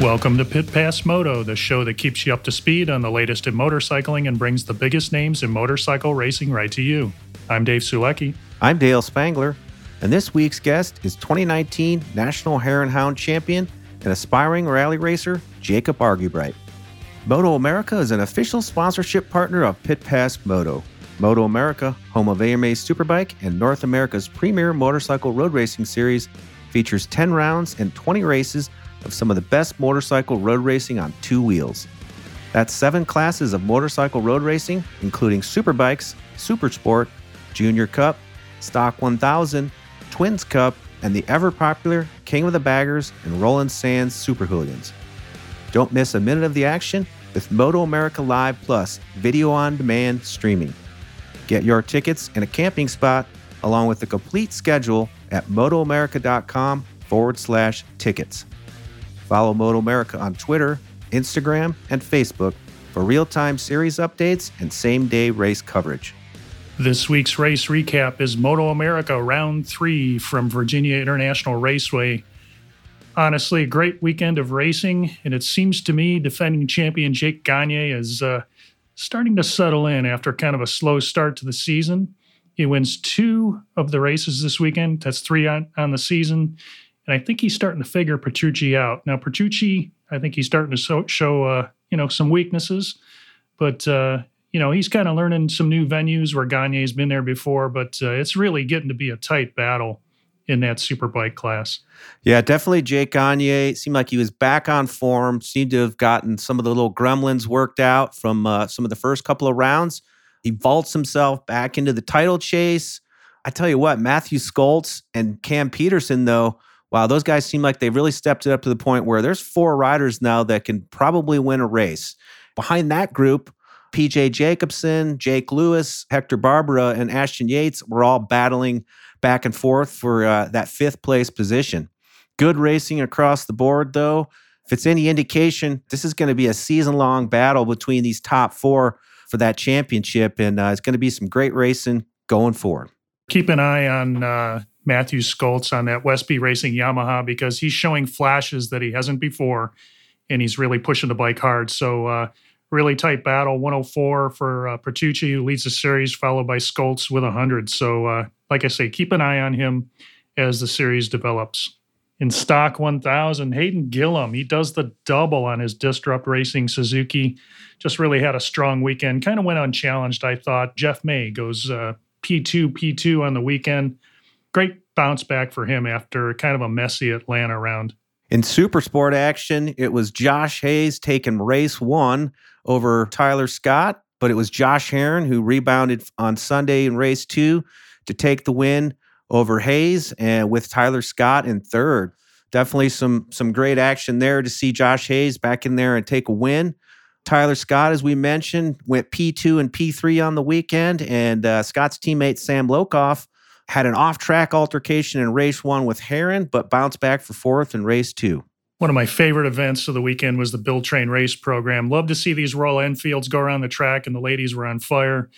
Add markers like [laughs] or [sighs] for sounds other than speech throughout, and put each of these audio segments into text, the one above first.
Welcome to Pit Pass Moto, the show that keeps you up to speed on the latest in motorcycling and brings the biggest names in motorcycle racing right to you. I'm Dave Sulecki. I'm Dale Spangler, and this week's guest is 2019 National Hare and Hound Champion and aspiring rally racer Jacob Argubright. MotoAmerica is an official sponsorship partner of Pit Pass Moto. MotoAmerica, home of AMA Superbike and North America's premier motorcycle road racing series, features 10 rounds and 20 races of some of the best motorcycle road racing on two wheels. That's seven classes of motorcycle road racing, including superbikes, super sport, junior cup, stock 1000, twins cup, and the ever popular King of the Baggers and Roland Sands Super Hooligans. Don't miss a minute of the action with MotoAmerica Live Plus video on demand streaming. Get your tickets and a camping spot along with the complete schedule at motoamerica.com forward slash tickets. Follow MotoAmerica on Twitter, Instagram, and Facebook for real time series updates and same day race coverage. This week's race recap is MotoAmerica Round 3 from Virginia International Raceway. Honestly, a great weekend of racing, and it seems to me defending champion Jake Gagne is uh, starting to settle in after kind of a slow start to the season. He wins two of the races this weekend. That's three on, on the season. And I think he's starting to figure Petrucci out. Now, Petrucci, I think he's starting to show, show uh, you know, some weaknesses, but, uh, you know, he's kind of learning some new venues where Gagne's been there before, but uh, it's really getting to be a tight battle in that superbike class. Yeah, definitely Jake Gagne seemed like he was back on form, seemed to have gotten some of the little gremlins worked out from uh, some of the first couple of rounds. He vaults himself back into the title chase. I tell you what, Matthew Scholtz and Cam Petersen, though, wow, those guys seem like they've really stepped it up to the point where there's four riders now that can probably win a race. Behind that group, PJ Jacobsen, Jake Lewis, Hector Barbera, and Ashton Yates were all battling back and forth for uh, that fifth place position. Good racing across the board, though. If it's any indication, this is going to be a season long battle between these top four for that championship, and uh, it's going to be some great racing going forward. Keep an eye on uh, Matthew Scholtz on that Westby Racing Yamaha because he's showing flashes that he hasn't before, and he's really pushing the bike hard. So, uh, really tight battle 104 for uh, Petrucci, who leads the series, followed by Scholtz with 100. So, uh, like I say, keep an eye on him as the series develops. In stock 1000, Hayden Gillim, he does the double on his Disrupt Racing Suzuki. Just really had a strong weekend. Kind of went unchallenged, I thought. Geoff May goes uh, P2, P2 on the weekend great bounce back for him after kind of a messy Atlanta round. In super sport action, it was Josh Hayes taking race one over Tyler Scott, but it was Josh Herrin who rebounded on Sunday in race two to take the win over Hayes and with Tyler Scott in third. Definitely some some great action there to see Josh Hayes back in there and take a win. Tyler Scott, as we mentioned, went P2 and P3 on the weekend, and uh, Scott's teammate Sam Lochoff had an off track altercation in race one with Herrin, but bounced back for fourth in race two. One of my favorite events of the weekend was the Build Train Race program. Love to see these Royal Enfields go around the track, and the ladies were on fire.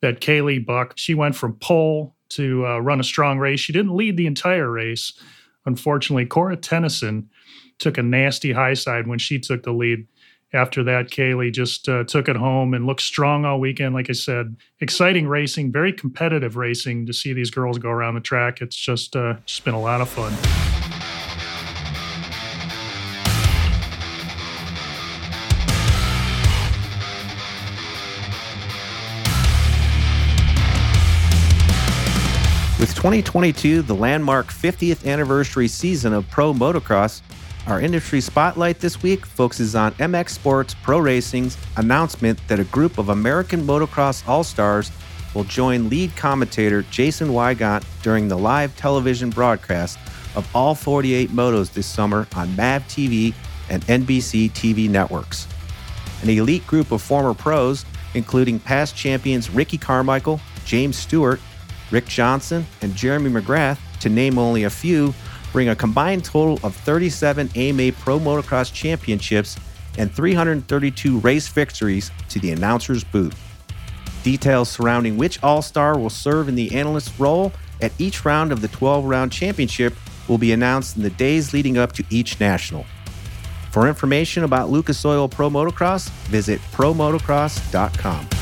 That Kaylee Buck, she went from pole to uh, run a strong race. She didn't lead the entire race. Unfortunately, Cora Tennyson took a nasty high side when she took the lead after that, Kaylee just uh, took it home and looked strong all weekend. Like I said, exciting racing, very competitive racing to see these girls go around the track. It's just, uh, just been a lot of fun. With 2022, the landmark 50th anniversary season of Pro Motocross, Our industry spotlight this week focuses on MX Sports Pro Racing's announcement that a group of American motocross all stars will join lead commentator Jason Weigandt during the live television broadcast of all 48 motos this summer on MAV TV and NBC TV networks. An elite group of former pros, including past champions Ricky Carmichael, James Stewart, Rick Johnson, and Jeremy McGrath, to name only a few, bring a combined total of 37 AMA Pro Motocross Championships and 332 race victories to the announcer's booth. Details surrounding which All Star will serve in the analyst role at each round of the 12 round championship will be announced in the days leading up to each national. For information about Lucas Oil Pro Motocross, visit promotocross.com.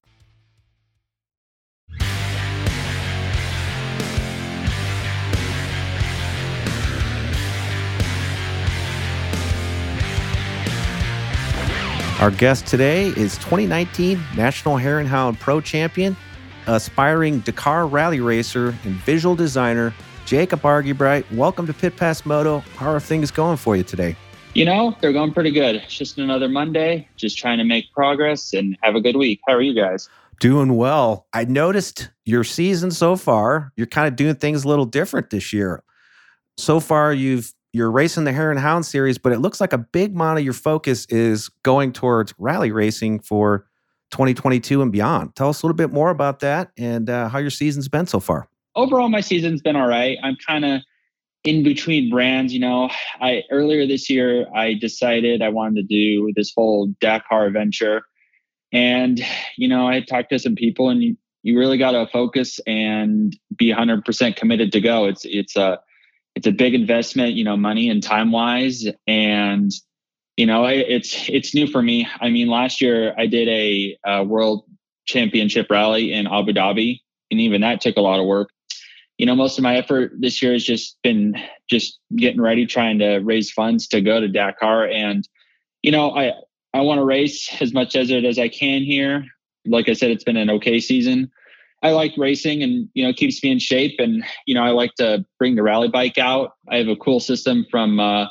Our guest today is 2019 National Hare and Hound Pro Champion, aspiring Dakar rally racer, and visual designer Jacob Argubright. Welcome to Pit Pass Moto. How are things going for you today? You know, they're going pretty good. It's just another Monday, just trying to make progress and have a good week. How are you guys? Doing well. I noticed your season so far, you're kind of doing things a little different this year. So far, you've you're racing the Hare and Hound series, but it looks like a big amount of your focus is going towards rally racing for 2022 and beyond. Tell us a little bit more about that and uh, how your season's been so far. Overall, my season's been all right. I'm kind of in between brands. You know, I earlier this year I decided I wanted to do this whole Dakar venture, and you know I talked to some people, and you, you really got to focus and be 100% committed to go. It's it's a it's a big investment, you know, money and time wise. And, you know, it's, it's new for me. I mean, last year I did a, a world championship rally in Abu Dhabi and even that took a lot of work. You know, most of my effort this year has just been just getting ready, trying to raise funds to go to Dakar. And, you know, I, I want to race as much desert as I can here. Like I said, it's been an okay season. I like racing and, you know, keeps me in shape. And, you know, I like to bring the rally bike out. I have a cool system from uh,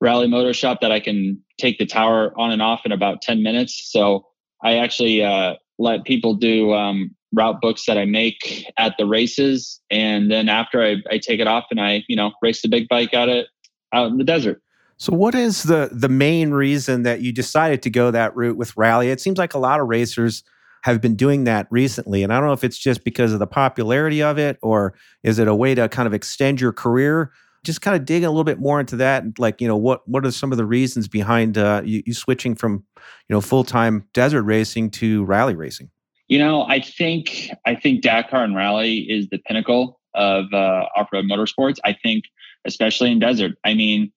Rally Moto Shop that I can take the tower on and off in about 10 minutes. So I actually uh, let people do um, route books that I make at the races. And then after I, I take it off and I, you know, race the big bike out it out in the desert. So, what is the the main reason that you decided to go that route with rally? It seems like a lot of racers have been doing that recently. And I don't know if it's just because of the popularity of it or is it a way to kind of extend your career? Just kind of digging a little bit more into that. Like, you know, what what are some of the reasons behind uh, you, you switching from, you know, full time desert racing to rally racing? You know, I think I think Dakar and rally is the pinnacle of uh, off road motorsports. I think, especially in desert. I mean,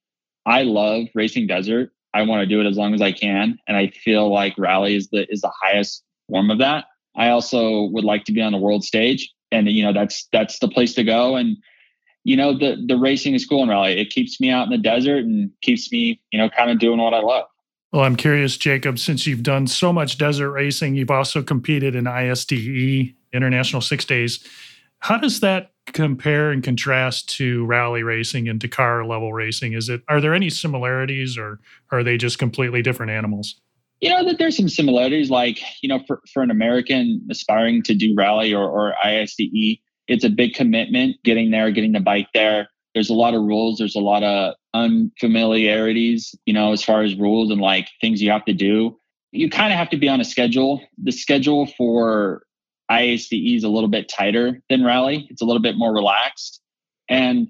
I love racing desert. I want to do it as long as I can, and I feel like rally is the is the highest form of that. I also would like to be on the world stage, and you know that's that's the place to go. And you know the the racing is cool and rally. It keeps me out in the desert and keeps me you know kind of doing what I love. Well, I'm curious, Jacob, since you've done so much desert racing, you've also competed in ISDE International Six Days. How does that compare and contrast to rally racing and Dakar level racing? Is it are there any similarities or are they just completely different animals? You know that there's some similarities like you know for, for an american aspiring to do rally or, or isde it's a big commitment getting there getting the bike there. There's a lot of rules. There's a lot of unfamiliarities you know as far as rules and like things you have to do. You kind of have to be on a schedule. The schedule for isde is a little bit tighter than rally. It's a little bit more relaxed. And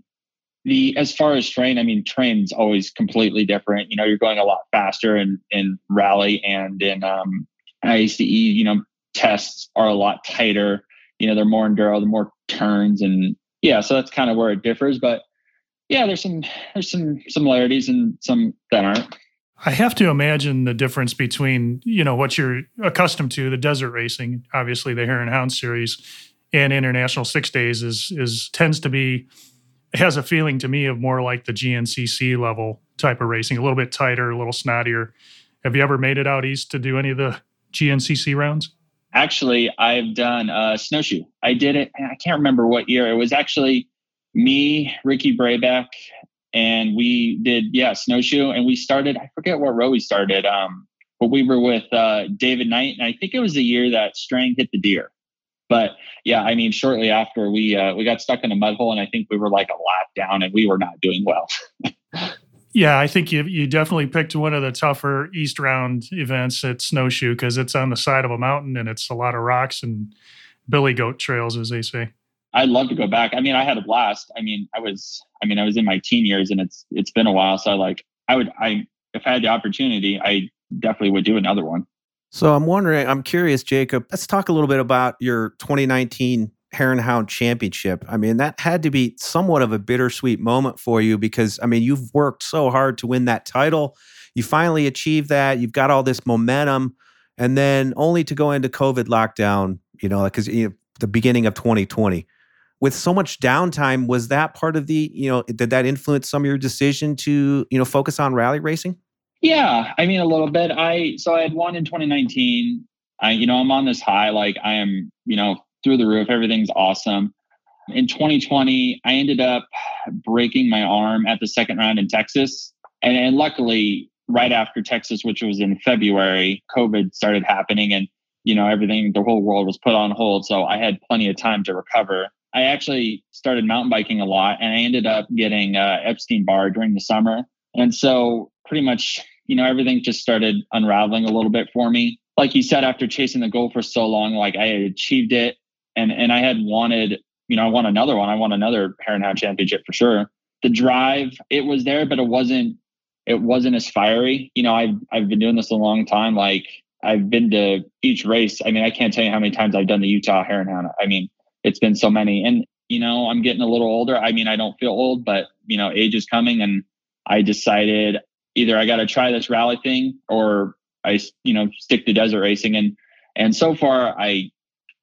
the as far as train, I mean, train's always completely different. You know, you're going a lot faster in in rally and in um, ISDE. You know, tests are a lot tighter. You know, they're more enduro, they're more turns, and yeah, so that's kind of where it differs. But yeah, there's some there's some similarities and some that aren't. I have to imagine the difference between you know what you're accustomed to, the desert racing, obviously the Hare and Hound series, and international six days is is tends to be has a feeling to me of more like the GNCC level type of racing, a little bit tighter, a little snottier. Have you ever made it out east to do any of the GNCC rounds? Actually, I've done a snowshoe. I did it. I can't remember what year. It was actually me, Ricky Brabec, and we did yeah snowshoe. And we started. I forget what row we started. Um, but we were with uh, David Knight, and I think it was the year that Strang hit the deer. But yeah, I mean, shortly after we uh, we got stuck in a mud hole, and I think we were like a lap down, and we were not doing well. [laughs] yeah, I think you you definitely picked one of the tougher East Round events at Snowshoe because it's on the side of a mountain and it's a lot of rocks and billy goat trails, as they say. I'd love to go back. I mean, I had a blast. I mean, I was I mean, I was in my teen years, and it's it's been a while. So I like I would I if I had the opportunity, I definitely would do another one. So I'm wondering, I'm curious, Jacob. Let's talk a little bit about your 2019 Hare and Hound Championship. I mean, that had to be somewhat of a bittersweet moment for you because, I mean, you've worked so hard to win that title. You finally achieved that. You've got all this momentum, and then only to go into COVID lockdown, you know, because you know, the beginning of 2020. With so much downtime, was that part of the, you know, did that influence some of your decision to, you know, focus on rally racing? Yeah, I mean a little bit. I so I had won in 2019. I you know I'm on this high, like I am you know through the roof. Everything's awesome. In 2020, I ended up breaking my arm at the second round in Texas, and, and luckily, right after Texas, which was in February, COVID started happening, and you know everything, the whole world was put on hold. So I had plenty of time to recover. I actually started mountain biking a lot, and I ended up getting uh, Epstein Barr during the summer. And so pretty much, you know, everything just started unraveling a little bit for me. Like you said, after chasing the goal for so long, like I had achieved it and and I had wanted, you know, I want another one. I want another Hound championship for sure. The drive, it was there, but it wasn't it wasn't as fiery. You know, I've I've been doing this a long time. Like I've been to each race. I mean, I can't tell you how many times I've done the Utah and Hound. I mean, it's been so many. And, you know, I'm getting a little older. I mean, I don't feel old, but you know, age is coming and I decided either I got to try this rally thing or I, you know, stick to desert racing. And, and so far I,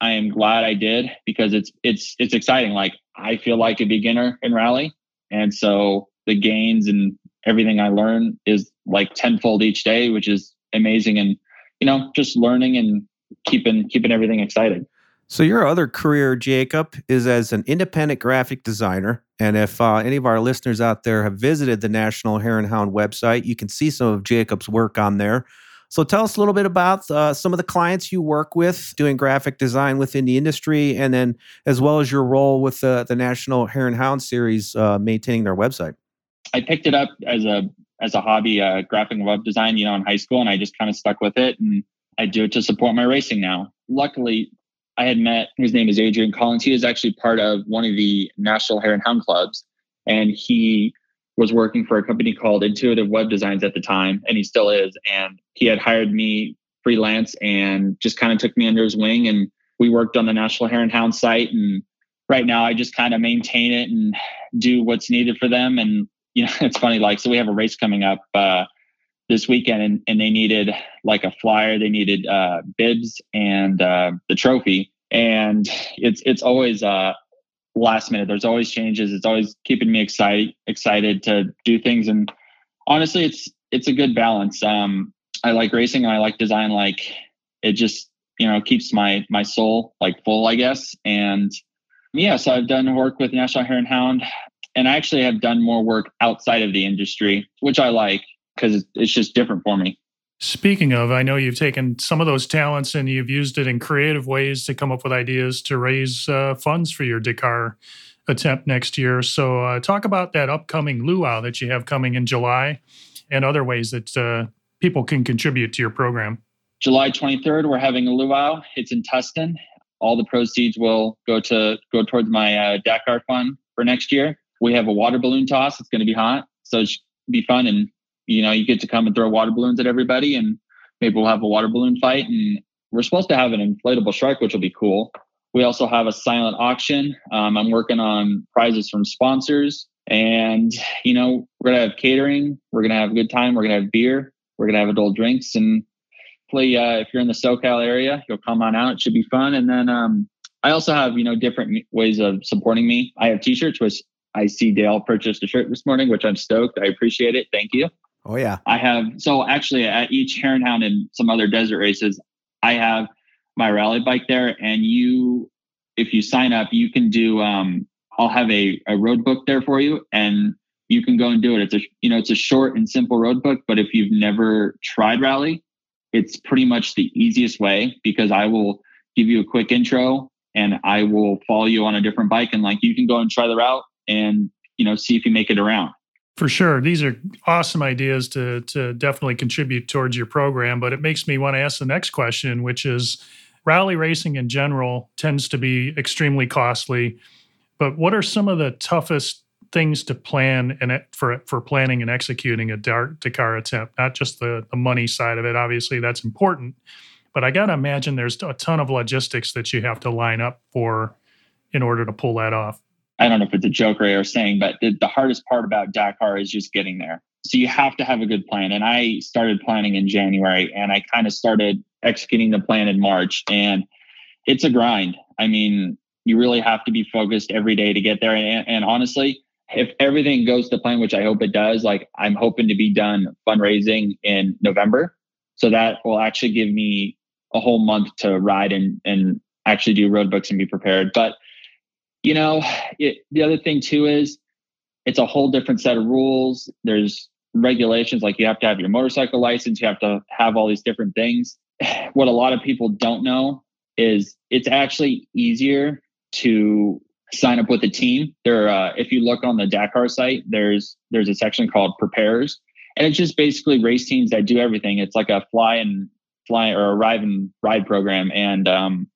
I am glad I did because it's, it's, it's exciting. Like I feel like a beginner in rally. And so the gains and everything I learn is like tenfold each day, which is amazing. And, you know, just learning and keeping, keeping everything excited. So your other career, Jacob, is as an independent graphic designer. And if uh, any of our listeners out there have visited the National Hare and Hound website, you can see some of Jacob's work on there. So tell us a little bit about uh, some of the clients you work with doing graphic design within the industry, and then as well as your role with the, the National Hare and Hound series, uh, maintaining their website. I picked it up as a as a hobby, uh, graphic web design, you know, in high school, and I just kind of stuck with it, and I do it to support my racing now. Luckily, I had met, his name is Adrian Collins. He is actually part of one of the National Hare and Hound clubs. And he was working for a company called Intuitive Web Designs at the time, and he still is. And he had hired me freelance and just kind of took me under his wing. And we worked on the National Hare and Hound site. And right now, I just kind of maintain it and do what's needed for them. And, you know, [laughs] it's funny, like, so we have a race coming up. Uh, this weekend and, and they needed like a flyer. They needed uh, bibs and uh, the trophy. And it's it's always uh last minute. There's always changes. It's always keeping me excited excited to do things. And honestly it's it's a good balance. Um i like racing and i like design. Like it just you know keeps my my soul like full i guess. And yeah so i've done work with national hare and hound. And i actually have done more work outside of the industry which i like because it's just different for me. Speaking of, I know you've taken some of those talents and you've used it in creative ways to come up with ideas to raise uh, funds for your Dakar attempt next year. So, uh, talk about that upcoming luau that you have coming in July and other ways that uh, people can contribute to your program. July 23rd, we're having a luau. It's in Tustin. All the proceeds will go to go towards my uh, Dakar fund for next year. We have a water balloon toss. It's going to be hot, so it should be fun and you know, you get to come and throw water balloons at everybody and maybe we'll have a water balloon fight and we're supposed to have an inflatable shark, which will be cool. We also have a silent auction. Um, I'm working on prizes from sponsors. And, you know, we're going to have catering. We're going to have a good time. We're going to have beer. We're going to have adult drinks. And hopefully, uh, if you're in the SoCal area, you'll come on out. It should be fun. And then um, I also have, you know, different ways of supporting me. I have t shirts, which I see Dale purchased a shirt this morning, which I'm stoked. I appreciate it. Thank you. Oh, yeah. I have, so actually, at each Hare and Hound and some other desert races, I have my rally bike there and you if you sign up you can do um i'll have a, a road book there for you and you can go and do it it's a you know it's a short and simple road book but if you've never tried rally it's pretty much the easiest way because i will give you a quick intro and i will follow you on a different bike and like you can go and try the route and you know see if you make it around for sure. These are awesome ideas to to definitely contribute towards your program, but it makes me want to ask the next question, which is rally racing in general tends to be extremely costly. But what are some of the toughest things to plan and for for planning and executing a Dakar attempt? Not just the, the money side of it, obviously that's important, but I got to imagine there's a ton of logistics that you have to line up for in order to pull that off. I don't know if it's a joke or a saying, but the, the hardest part about Dakar is just getting there. So you have to have a good plan. And I started planning in January and I kind of started executing the plan in March. And it's a grind. I mean, you really have to be focused every day to get there. And, and honestly, if everything goes to plan, which I hope it does, like I'm hoping to be done fundraising in November. So that will actually give me a whole month to ride and, and actually do road books and be prepared. But you know, it, the other thing too is it's a whole different set of rules. There's regulations like you have to have your motorcycle license, you have to have all these different things. [sighs] What a lot of people don't know is it's actually easier to sign up with a team. There, uh, if you look on the Dakar site, there's there's a section called preparers, and it's just basically race teams that do everything. It's like a fly and fly or arrive and ride program, and um,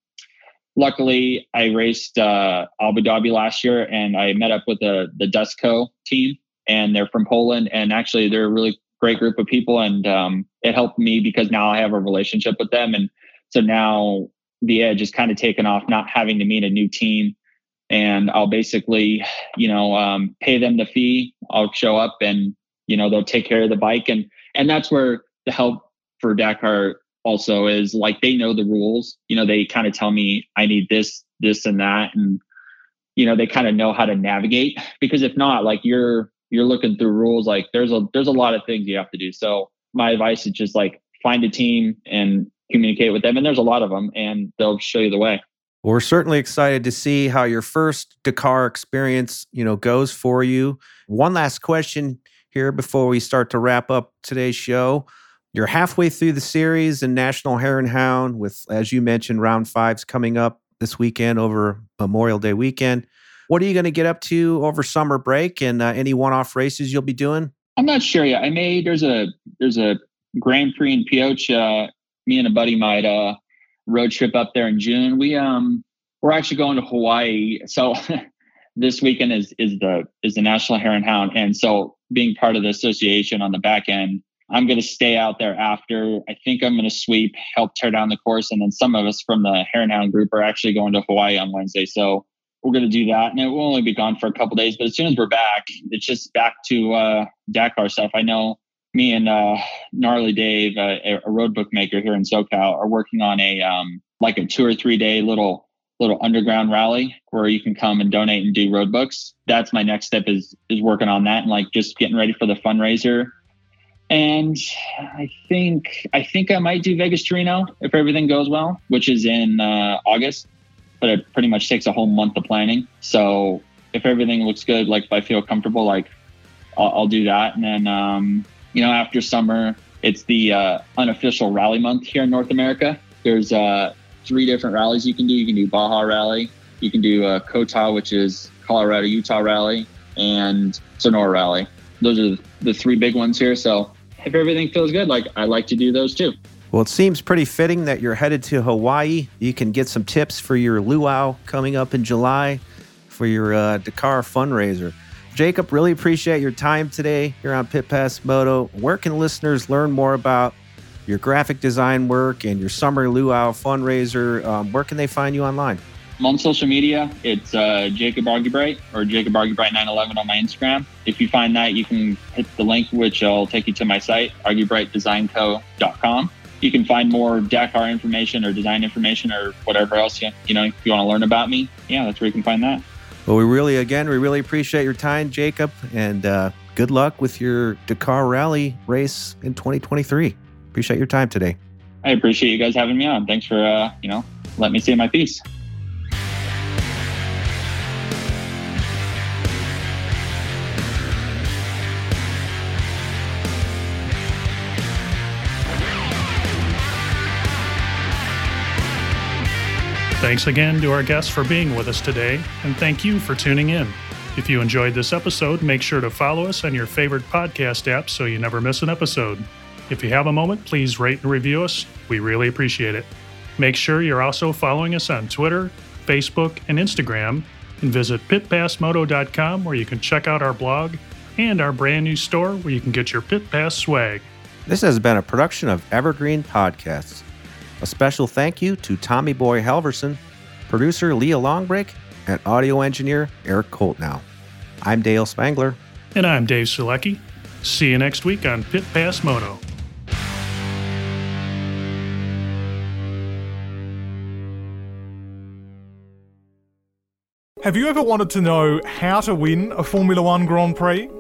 luckily I raced uh, Abu Dhabi last year and I met up with the the Dusco team and they're from Poland and actually they're a really great group of people and um, it helped me because now I have a relationship with them and so now the edge is kind of taken off not having to meet a new team and I'll basically you know um, pay them the fee I'll show up and you know they'll take care of the bike and and that's where the help for Dakar also is like they know the rules. You know, they kind of tell me I need this, this, and that, and you know they kind of know how to navigate. Because if not, like you're you're looking through rules, like there's a there's a lot of things you have to do. So my advice is just like find a team and communicate with them, and there's a lot of them, and they'll show you the way. We're certainly excited to see how your first Dakar experience, you know, goes for you. One last question here before we start to wrap up today's show. You're halfway through the series in National Hare and Hound, with, as you mentioned, round fives coming up this weekend over Memorial Day weekend. What are you going to get up to over summer break and uh, any one-off races you'll be doing? I'm not sure yet. I may there's a there's a Grand Prix in Pioche. Me and a buddy might uh, road trip up there in June. We um we're actually going to Hawaii. So [laughs] this weekend is is the is the National Hare and Hound, and so being part of the association on the back end, I'm going to stay out there after. I think I'm going to sweep, help tear down the course. And then some of us from the and Hound group are actually going to Hawaii on Wednesday. So we're going to do that. And it will only be gone for a couple days. But as soon as we're back, it's just back to uh, Dakar stuff. I know me and uh, Gnarly Dave, uh, a road bookmaker here in SoCal, are working on a um, like a two or three day little little underground rally where you can come and donate and do road books. That's my next step is is working on that and like just getting ready for the fundraiser and I think I think I might do Vegas to Reno if everything goes well, which is in uh, August. But it pretty much takes a whole month of planning. So if everything looks good, like if I feel comfortable, like I'll, I'll do that. And then um, you know after summer, it's the uh, unofficial rally month here in North America. There's uh, three different rallies you can do. You can do Baja Rally, you can do uh, COTA, which is Colorado Utah Rally, and Sonora Rally. Those are the three big ones here. So if everything feels good, like I like to do those too. Well, it seems pretty fitting that you're headed to Hawaii. You can get some tips for your luau coming up in July for your uh, Dakar fundraiser. Jacob, really appreciate your time today here on Pit Pass Moto. Where can listeners learn more about your graphic design work and your summer luau fundraiser, um, where can they find you online? I'm on social media. It's uh, Jacob Argubright or Jacob Argubright 911 on my Instagram. If you find that, you can hit the link, which will take you to my site, argubrightdesignco.com. You can find more Dakar information or design information or whatever else you, you know if you want to learn about me. Yeah, that's where you can find that. Well, we really, again, we really appreciate your time, Jacob, and uh, good luck with your Dakar Rally race in 2023. Appreciate your time today. I appreciate you guys having me on. Thanks for uh, you know letting me say my piece. Thanks again to our guests for being with us today, and thank you for tuning in. If you enjoyed this episode, make sure to follow us on your favorite podcast app so you never miss an episode. If you have a moment, please rate and review us. We really appreciate it. Make sure you're also following us on Twitter, Facebook, and Instagram, and visit pitpassmoto.com where you can check out our blog and our brand new store where you can get your Pit Pass swag. This has been a production of Evergreen Podcasts. A special thank you to Tommy Boy Halverson, producer Leah Longbrake, and audio engineer Eric Koltnow. I'm Dale Spangler. And I'm Dave Sulecki. See you next week on Pit Pass Moto. Have you ever wanted to know how to win a Formula One Grand Prix?